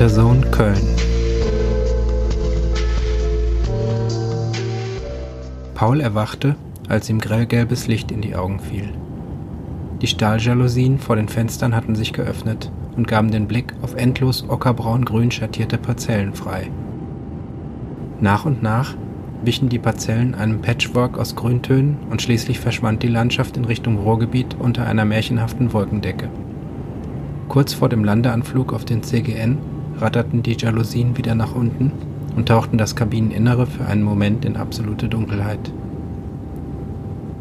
Interzone Köln. Paul erwachte, als ihm grellgelbes Licht in die Augen fiel. Die Stahljalousien vor den Fenstern hatten sich geöffnet und gaben den Blick auf endlos ockerbraun-grün schattierte Parzellen frei. Nach und nach wichen die Parzellen einem Patchwork aus Grüntönen und schließlich verschwand die Landschaft in Richtung Ruhrgebiet unter einer märchenhaften Wolkendecke. Kurz vor dem Landeanflug auf den CGN ratterten die Jalousien wieder nach unten und tauchten das Kabineninnere für einen Moment in absolute Dunkelheit.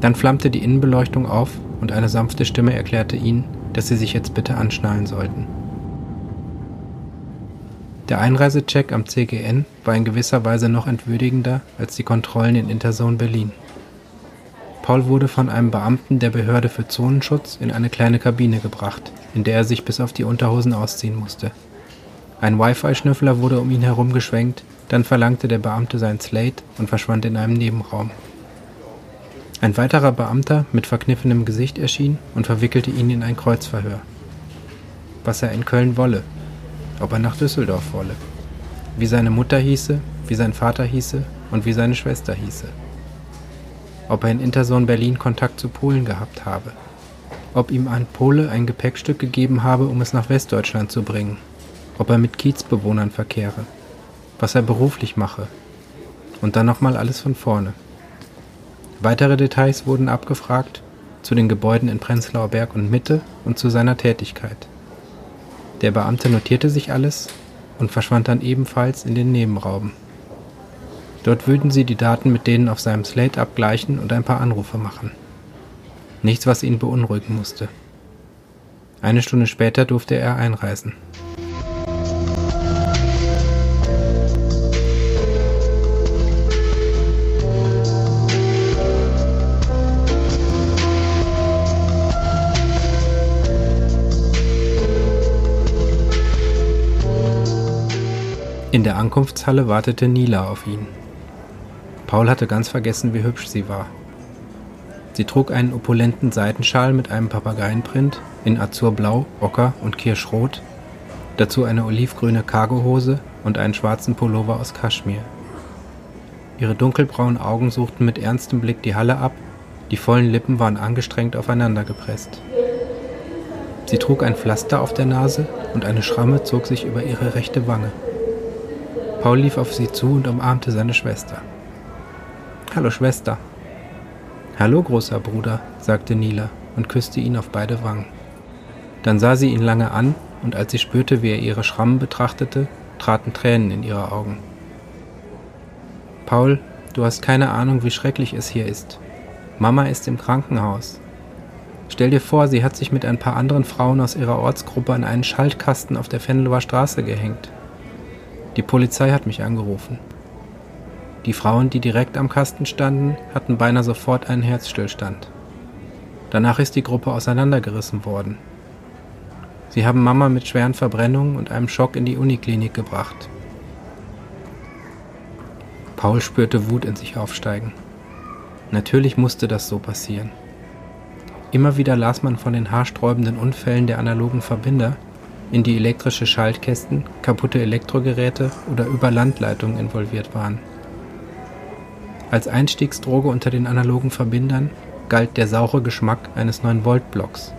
Dann flammte die Innenbeleuchtung auf und eine sanfte Stimme erklärte ihnen, dass sie sich jetzt bitte anschnallen sollten. Der Einreisecheck am CGN war in gewisser Weise noch entwürdigender als die Kontrollen in Interzone Berlin. Paul wurde von einem Beamten der Behörde für Zonenschutz in eine kleine Kabine gebracht, in der er sich bis auf die Unterhosen ausziehen musste. Ein Wi-Fi-Schnüffler wurde um ihn herum geschwenkt, dann verlangte der Beamte sein Slate und verschwand in einem Nebenraum. Ein weiterer Beamter mit verkniffenem Gesicht erschien und verwickelte ihn in ein Kreuzverhör. Was er in Köln wolle, ob er nach Düsseldorf wolle, wie seine Mutter hieße, wie sein Vater hieße und wie seine Schwester hieße. Ob er in Interson Berlin Kontakt zu Polen gehabt habe. Ob ihm ein Pole ein Gepäckstück gegeben habe, um es nach Westdeutschland zu bringen. Ob er mit Kiezbewohnern verkehre. Was er beruflich mache. Und dann nochmal alles von vorne. Weitere Details wurden abgefragt zu den Gebäuden in Prenzlauer Berg und Mitte und zu seiner Tätigkeit. Der Beamte notierte sich alles und verschwand dann ebenfalls in den Nebenraum. Dort würden sie die Daten mit denen auf seinem Slate abgleichen und ein paar Anrufe machen. Nichts, was ihn beunruhigen musste. Eine Stunde später durfte er einreisen. In der Ankunftshalle wartete Nila auf ihn. Paul hatte ganz vergessen, wie hübsch sie war. Sie trug einen opulenten Seidenschal mit einem Papageienprint in Azurblau, Ocker und Kirschrot, dazu eine olivgrüne Cargohose und einen schwarzen Pullover aus Kaschmir. Ihre dunkelbraunen Augen suchten mit ernstem Blick die Halle ab, die vollen Lippen waren angestrengt aufeinander gepresst. Sie trug ein Pflaster auf der Nase und eine Schramme zog sich über ihre rechte Wange. Paul lief auf sie zu und umarmte seine Schwester. Hallo Schwester. Hallo großer Bruder, sagte Nila und küsste ihn auf beide Wangen. Dann sah sie ihn lange an und als sie spürte, wie er ihre Schrammen betrachtete, traten Tränen in ihre Augen. Paul, du hast keine Ahnung, wie schrecklich es hier ist. Mama ist im Krankenhaus. Stell dir vor, sie hat sich mit ein paar anderen Frauen aus ihrer Ortsgruppe an einen Schaltkasten auf der Venloer Straße gehängt. Die Polizei hat mich angerufen. Die Frauen, die direkt am Kasten standen, hatten beinahe sofort einen Herzstillstand. Danach ist die Gruppe auseinandergerissen worden. Sie haben Mama mit schweren Verbrennungen und einem Schock in die Uniklinik gebracht. Paul spürte Wut in sich aufsteigen. Natürlich musste das so passieren. Immer wieder las man von den haarsträubenden Unfällen der analogen Verbinder, in die elektrische Schaltkästen, kaputte Elektrogeräte oder Überlandleitungen involviert waren. Als Einstiegsdroge unter den analogen Verbindern galt der saure Geschmack eines 9-Volt-Blocks.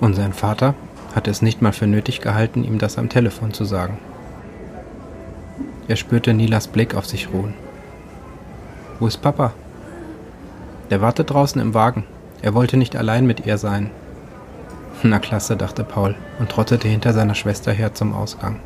Und sein Vater hatte es nicht mal für nötig gehalten, ihm das am Telefon zu sagen. Er spürte Nilas Blick auf sich ruhen. Wo ist Papa? Er wartet draußen im Wagen. Er wollte nicht allein mit ihr sein, na klasse, dachte Paul und trottete hinter seiner Schwester her zum Ausgang.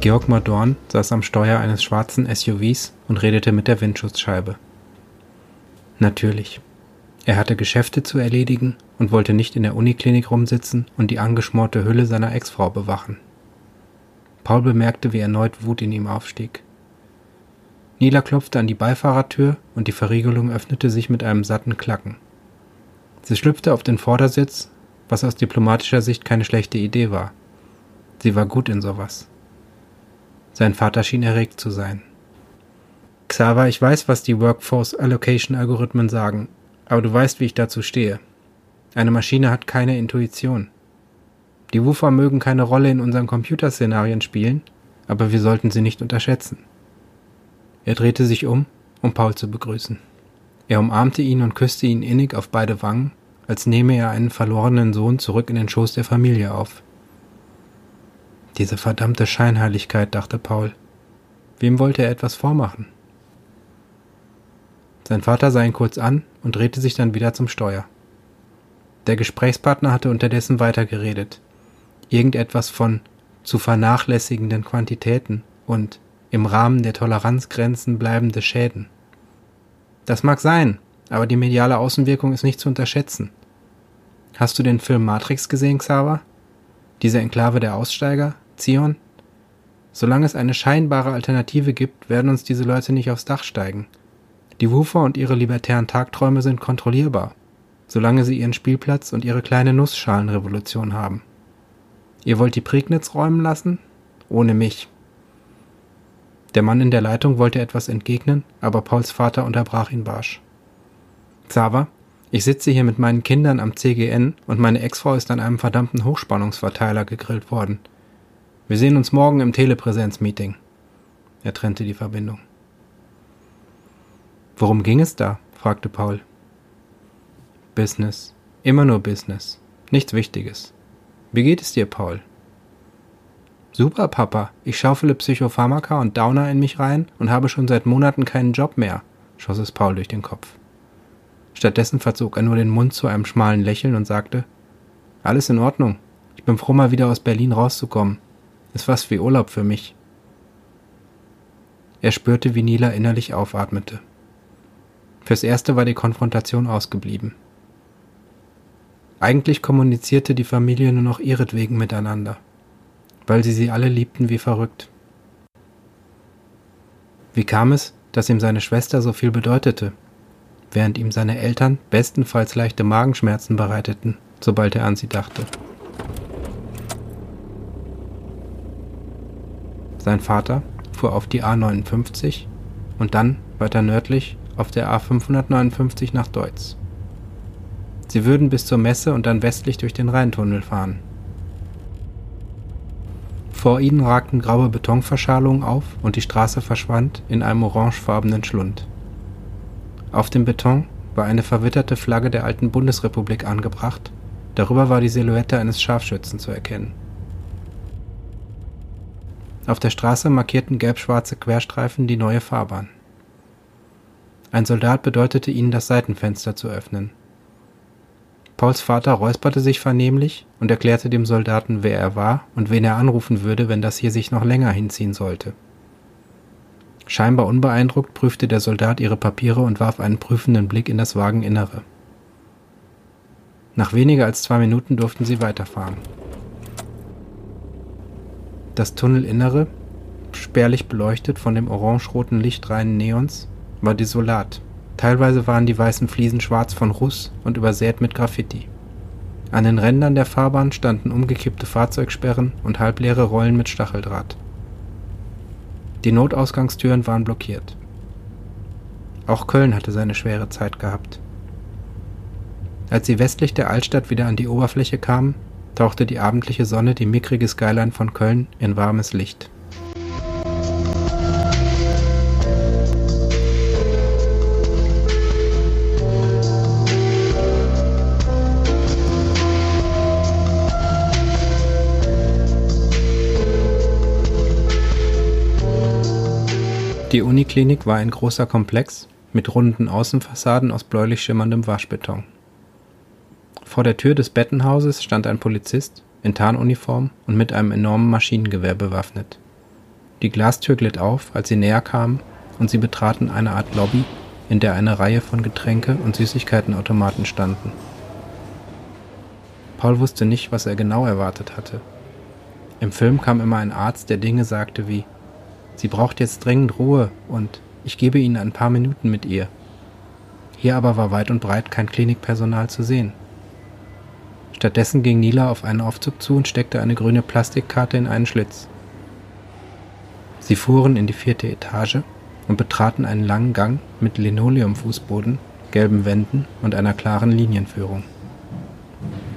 Georg Madorn saß am Steuer eines schwarzen SUVs und redete mit der Windschutzscheibe. Natürlich, er hatte Geschäfte zu erledigen und wollte nicht in der Uniklinik rumsitzen und die angeschmorte Hülle seiner Ex-Frau bewachen. Paul bemerkte, wie erneut Wut in ihm aufstieg. Nila klopfte an die Beifahrertür und die Verriegelung öffnete sich mit einem satten Klacken. Sie schlüpfte auf den Vordersitz, was aus diplomatischer Sicht keine schlechte Idee war. Sie war gut in sowas. Sein Vater schien erregt zu sein. Xaver, ich weiß, was die Workforce Allocation Algorithmen sagen, aber du weißt, wie ich dazu stehe. Eine Maschine hat keine Intuition. Die Woofer mögen keine Rolle in unseren Computerszenarien spielen, aber wir sollten sie nicht unterschätzen. Er drehte sich um, um Paul zu begrüßen. Er umarmte ihn und küsste ihn innig auf beide Wangen, als nehme er einen verlorenen Sohn zurück in den Schoß der Familie auf. Diese verdammte Scheinheiligkeit, dachte Paul. Wem wollte er etwas vormachen? Sein Vater sah ihn kurz an und drehte sich dann wieder zum Steuer. Der Gesprächspartner hatte unterdessen weitergeredet. Irgendetwas von zu vernachlässigenden Quantitäten und im Rahmen der Toleranzgrenzen bleibende Schäden. Das mag sein, aber die mediale Außenwirkung ist nicht zu unterschätzen. Hast du den Film Matrix gesehen, Xaver? Diese Enklave der Aussteiger, Zion? Solange es eine scheinbare Alternative gibt, werden uns diese Leute nicht aufs Dach steigen. Die Woofer und ihre libertären Tagträume sind kontrollierbar, solange sie ihren Spielplatz und ihre kleine Nussschalenrevolution haben. Ihr wollt die Prignitz räumen lassen? Ohne mich. Der Mann in der Leitung wollte etwas entgegnen, aber Pauls Vater unterbrach ihn barsch. Xaver, ich sitze hier mit meinen Kindern am CGN und meine Ex-Frau ist an einem verdammten Hochspannungsverteiler gegrillt worden. Wir sehen uns morgen im Telepräsenz-Meeting. Er trennte die Verbindung. Worum ging es da? fragte Paul. Business. Immer nur Business. Nichts Wichtiges. Wie geht es dir, Paul? Super, Papa, ich schaufele Psychopharmaka und Downer in mich rein und habe schon seit Monaten keinen Job mehr, schoss es Paul durch den Kopf. Stattdessen verzog er nur den Mund zu einem schmalen Lächeln und sagte, alles in Ordnung. Ich bin froh, mal wieder aus Berlin rauszukommen. Ist fast wie Urlaub für mich. Er spürte, wie Nila innerlich aufatmete. Fürs Erste war die Konfrontation ausgeblieben. Eigentlich kommunizierte die Familie nur noch ihretwegen miteinander weil sie sie alle liebten wie verrückt. Wie kam es, dass ihm seine Schwester so viel bedeutete, während ihm seine Eltern bestenfalls leichte Magenschmerzen bereiteten, sobald er an sie dachte? Sein Vater fuhr auf die A59 und dann weiter nördlich auf der A559 nach Deutz. Sie würden bis zur Messe und dann westlich durch den Rheintunnel fahren. Vor ihnen ragten graue Betonverschalungen auf und die Straße verschwand in einem orangefarbenen Schlund. Auf dem Beton war eine verwitterte Flagge der alten Bundesrepublik angebracht, darüber war die Silhouette eines Scharfschützen zu erkennen. Auf der Straße markierten gelb-schwarze Querstreifen die neue Fahrbahn. Ein Soldat bedeutete ihnen, das Seitenfenster zu öffnen. Pauls Vater räusperte sich vernehmlich und erklärte dem Soldaten, wer er war und wen er anrufen würde, wenn das hier sich noch länger hinziehen sollte. Scheinbar unbeeindruckt prüfte der Soldat ihre Papiere und warf einen prüfenden Blick in das Wageninnere. Nach weniger als zwei Minuten durften sie weiterfahren. Das Tunnelinnere, spärlich beleuchtet von dem orangeroten Licht reinen Neons, war desolat Teilweise waren die weißen Fliesen schwarz von Ruß und übersät mit Graffiti. An den Rändern der Fahrbahn standen umgekippte Fahrzeugsperren und halbleere Rollen mit Stacheldraht. Die Notausgangstüren waren blockiert. Auch Köln hatte seine schwere Zeit gehabt. Als sie westlich der Altstadt wieder an die Oberfläche kamen, tauchte die abendliche Sonne die mickrige Skyline von Köln in warmes Licht. Die Uniklinik war ein großer Komplex mit runden Außenfassaden aus bläulich schimmerndem Waschbeton. Vor der Tür des Bettenhauses stand ein Polizist in Tarnuniform und mit einem enormen Maschinengewehr bewaffnet. Die Glastür glitt auf, als sie näher kamen, und sie betraten eine Art Lobby, in der eine Reihe von Getränke- und Süßigkeitenautomaten standen. Paul wusste nicht, was er genau erwartet hatte. Im Film kam immer ein Arzt, der Dinge sagte wie Sie braucht jetzt dringend Ruhe und ich gebe Ihnen ein paar Minuten mit ihr. Hier aber war weit und breit kein Klinikpersonal zu sehen. Stattdessen ging Nila auf einen Aufzug zu und steckte eine grüne Plastikkarte in einen Schlitz. Sie fuhren in die vierte Etage und betraten einen langen Gang mit Linoleumfußboden, gelben Wänden und einer klaren Linienführung.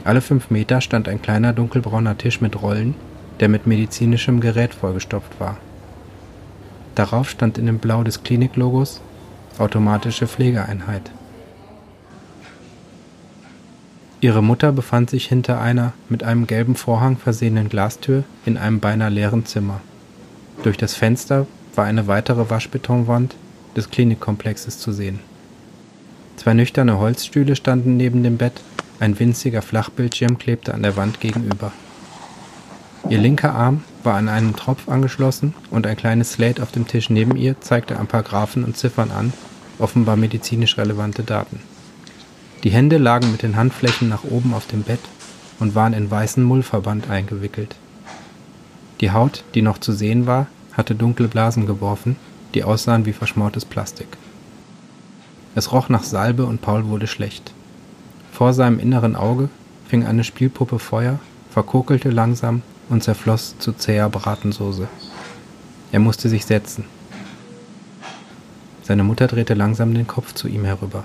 Alle fünf Meter stand ein kleiner dunkelbrauner Tisch mit Rollen, der mit medizinischem Gerät vollgestopft war. Darauf stand in dem Blau des Kliniklogos automatische Pflegeeinheit. Ihre Mutter befand sich hinter einer mit einem gelben Vorhang versehenen Glastür in einem beinahe leeren Zimmer. Durch das Fenster war eine weitere Waschbetonwand des Klinikkomplexes zu sehen. Zwei nüchterne Holzstühle standen neben dem Bett, ein winziger Flachbildschirm klebte an der Wand gegenüber. Ihr linker Arm war an einen Tropf angeschlossen und ein kleines Slate auf dem Tisch neben ihr zeigte ein paar Graphen und Ziffern an, offenbar medizinisch relevante Daten. Die Hände lagen mit den Handflächen nach oben auf dem Bett und waren in weißen Mullverband eingewickelt. Die Haut, die noch zu sehen war, hatte dunkle Blasen geworfen, die aussahen wie verschmortes Plastik. Es roch nach Salbe und Paul wurde schlecht. Vor seinem inneren Auge fing eine Spielpuppe Feuer, verkokelte langsam und zerfloss zu zäher Bratensoße. Er musste sich setzen. Seine Mutter drehte langsam den Kopf zu ihm herüber.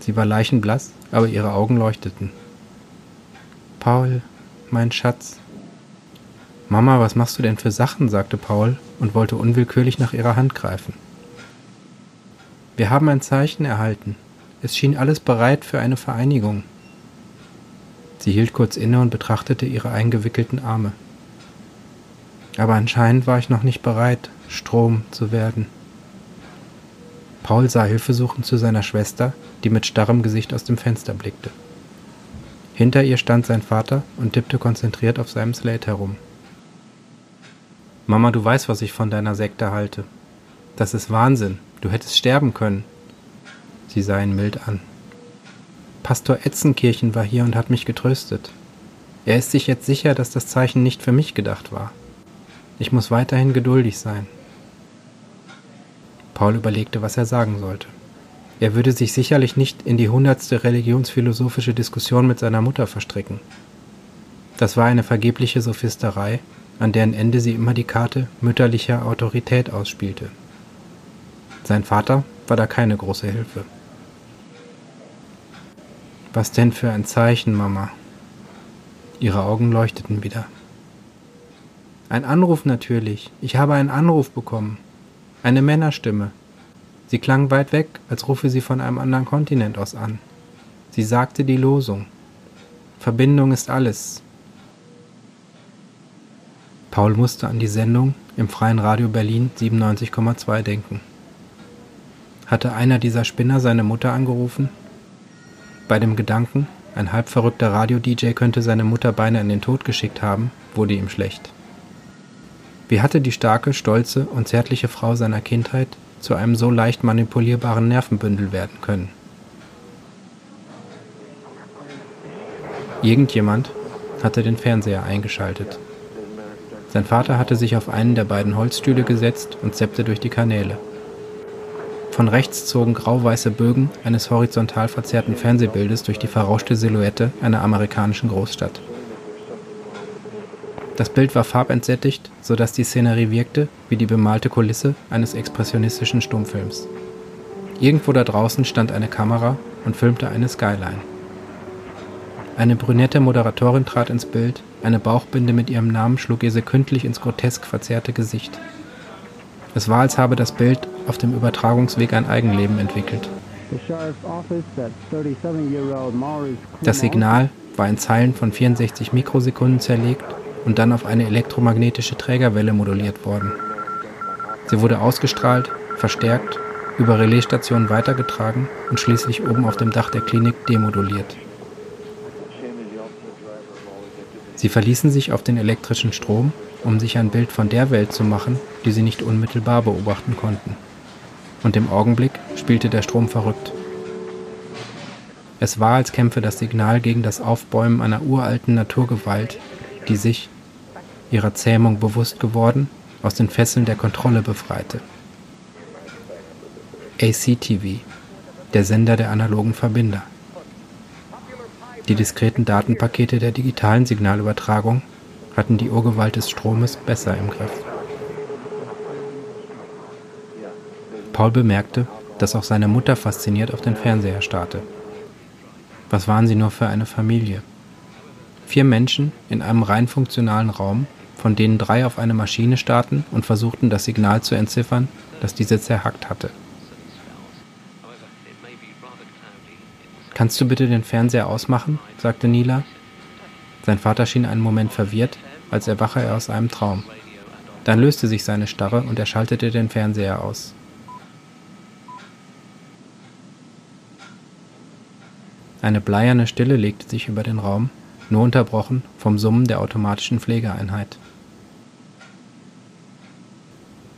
Sie war leichenblass, aber ihre Augen leuchteten. Paul, mein Schatz. Mama, was machst du denn für Sachen? sagte Paul und wollte unwillkürlich nach ihrer Hand greifen. Wir haben ein Zeichen erhalten. Es schien alles bereit für eine Vereinigung. Sie hielt kurz inne und betrachtete ihre eingewickelten Arme. Aber anscheinend war ich noch nicht bereit, Strom zu werden. Paul sah hilfesuchend zu seiner Schwester, die mit starrem Gesicht aus dem Fenster blickte. Hinter ihr stand sein Vater und tippte konzentriert auf seinem Slate herum. Mama, du weißt, was ich von deiner Sekte halte. Das ist Wahnsinn. Du hättest sterben können. Sie sah ihn mild an. Pastor Etzenkirchen war hier und hat mich getröstet. Er ist sich jetzt sicher, dass das Zeichen nicht für mich gedacht war. Ich muss weiterhin geduldig sein. Paul überlegte, was er sagen sollte. Er würde sich sicherlich nicht in die hundertste religionsphilosophische Diskussion mit seiner Mutter verstricken. Das war eine vergebliche Sophisterei, an deren Ende sie immer die Karte mütterlicher Autorität ausspielte. Sein Vater war da keine große Hilfe. Was denn für ein Zeichen, Mama? Ihre Augen leuchteten wieder. Ein Anruf natürlich. Ich habe einen Anruf bekommen. Eine Männerstimme. Sie klang weit weg, als rufe sie von einem anderen Kontinent aus an. Sie sagte die Losung. Verbindung ist alles. Paul musste an die Sendung im Freien Radio Berlin 97,2 denken. Hatte einer dieser Spinner seine Mutter angerufen? Bei dem Gedanken, ein halbverrückter Radio-DJ könnte seine Mutter beinahe in den Tod geschickt haben, wurde ihm schlecht. Wie hatte die starke, stolze und zärtliche Frau seiner Kindheit zu einem so leicht manipulierbaren Nervenbündel werden können. Irgendjemand hatte den Fernseher eingeschaltet. Sein Vater hatte sich auf einen der beiden Holzstühle gesetzt und zeppte durch die Kanäle. Von rechts zogen grau-weiße Bögen eines horizontal verzerrten Fernsehbildes durch die verrauschte Silhouette einer amerikanischen Großstadt. Das Bild war farbentsättigt, so dass die Szenerie wirkte wie die bemalte Kulisse eines expressionistischen Stummfilms. Irgendwo da draußen stand eine Kamera und filmte eine Skyline. Eine brünette Moderatorin trat ins Bild, eine Bauchbinde mit ihrem Namen schlug ihr sekündlich ins grotesk verzerrte Gesicht. Es war, als habe das Bild auf dem Übertragungsweg ein Eigenleben entwickelt. Das Signal war in Zeilen von 64 Mikrosekunden zerlegt und dann auf eine elektromagnetische Trägerwelle moduliert worden. Sie wurde ausgestrahlt, verstärkt, über Relaisstationen weitergetragen und schließlich oben auf dem Dach der Klinik demoduliert. Sie verließen sich auf den elektrischen Strom, um sich ein Bild von der Welt zu machen, die sie nicht unmittelbar beobachten konnten. Und im Augenblick spielte der Strom verrückt. Es war, als kämpfe das Signal gegen das Aufbäumen einer uralten Naturgewalt, die sich, ihrer Zähmung bewusst geworden, aus den Fesseln der Kontrolle befreite. ACTV, der Sender der analogen Verbinder. Die diskreten Datenpakete der digitalen Signalübertragung hatten die Urgewalt des Stromes besser im Griff. Paul bemerkte, dass auch seine Mutter fasziniert auf den Fernseher starrte. Was waren sie nur für eine Familie? Vier Menschen in einem rein funktionalen Raum, von denen drei auf eine Maschine starrten und versuchten, das Signal zu entziffern, das diese zerhackt hatte. Kannst du bitte den Fernseher ausmachen? sagte Nila. Sein Vater schien einen Moment verwirrt, als erwache er aus einem Traum. Dann löste sich seine Starre und er schaltete den Fernseher aus. Eine bleierne Stille legte sich über den Raum, nur unterbrochen vom Summen der automatischen Pflegeeinheit.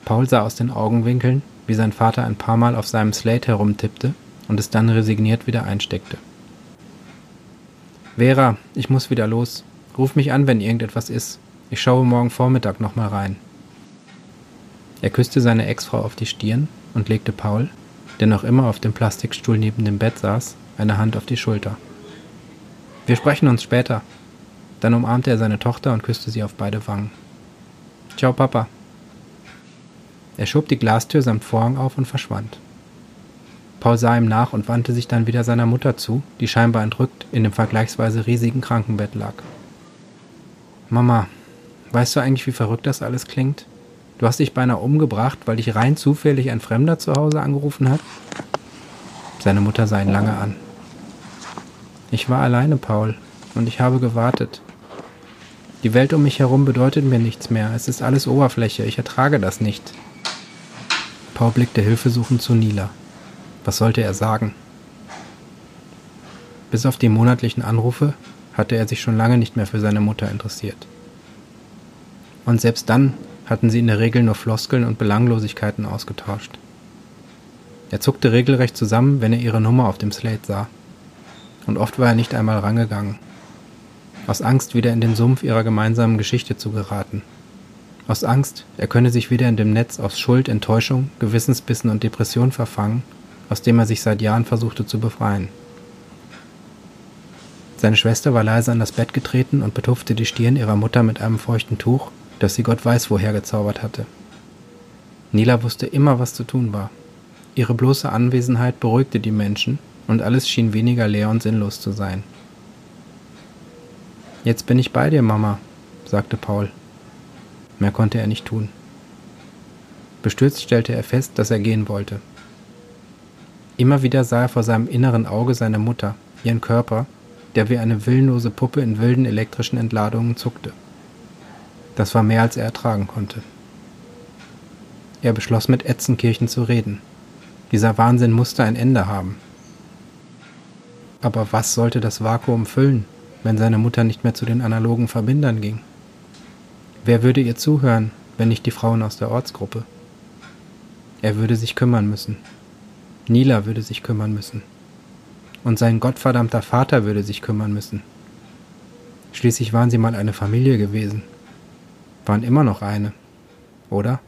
Paul sah aus den Augenwinkeln, wie sein Vater ein paar Mal auf seinem Slate herumtippte und es dann resigniert wieder einsteckte. Vera, ich muss wieder los. Ruf mich an, wenn irgendetwas ist. Ich schaue morgen Vormittag nochmal rein. Er küsste seine Ex-Frau auf die Stirn und legte Paul, der noch immer auf dem Plastikstuhl neben dem Bett saß, eine Hand auf die Schulter. Wir sprechen uns später. Dann umarmte er seine Tochter und küsste sie auf beide Wangen. Ciao, Papa. Er schob die Glastür samt Vorhang auf und verschwand. Paul sah ihm nach und wandte sich dann wieder seiner Mutter zu, die scheinbar entrückt in dem vergleichsweise riesigen Krankenbett lag. Mama, weißt du eigentlich, wie verrückt das alles klingt? Du hast dich beinahe umgebracht, weil dich rein zufällig ein Fremder zu Hause angerufen hat? Seine Mutter sah ihn lange an. Ich war alleine, Paul, und ich habe gewartet. Die Welt um mich herum bedeutet mir nichts mehr. Es ist alles Oberfläche. Ich ertrage das nicht. Paul blickte hilfesuchend zu Nila. Was sollte er sagen? Bis auf die monatlichen Anrufe hatte er sich schon lange nicht mehr für seine Mutter interessiert. Und selbst dann hatten sie in der Regel nur Floskeln und Belanglosigkeiten ausgetauscht. Er zuckte regelrecht zusammen, wenn er ihre Nummer auf dem Slate sah. Und oft war er nicht einmal rangegangen. Aus Angst, wieder in den Sumpf ihrer gemeinsamen Geschichte zu geraten. Aus Angst, er könne sich wieder in dem Netz aus Schuld, Enttäuschung, Gewissensbissen und Depression verfangen, aus dem er sich seit Jahren versuchte zu befreien. Seine Schwester war leise an das Bett getreten und betupfte die Stirn ihrer Mutter mit einem feuchten Tuch, das sie Gott weiß woher gezaubert hatte. Nila wusste immer, was zu tun war. Ihre bloße Anwesenheit beruhigte die Menschen, und alles schien weniger leer und sinnlos zu sein. Jetzt bin ich bei dir, Mama, sagte Paul. Mehr konnte er nicht tun. Bestürzt stellte er fest, dass er gehen wollte. Immer wieder sah er vor seinem inneren Auge seine Mutter, ihren Körper, der wie eine willenlose Puppe in wilden elektrischen Entladungen zuckte. Das war mehr, als er ertragen konnte. Er beschloss, mit Etzenkirchen zu reden. Dieser Wahnsinn musste ein Ende haben. Aber was sollte das Vakuum füllen, wenn seine Mutter nicht mehr zu den analogen Verbindern ging? Wer würde ihr zuhören, wenn nicht die Frauen aus der Ortsgruppe? Er würde sich kümmern müssen. Nila würde sich kümmern müssen. Und sein gottverdammter Vater würde sich kümmern müssen. Schließlich waren sie mal eine Familie gewesen. Waren immer noch eine, oder?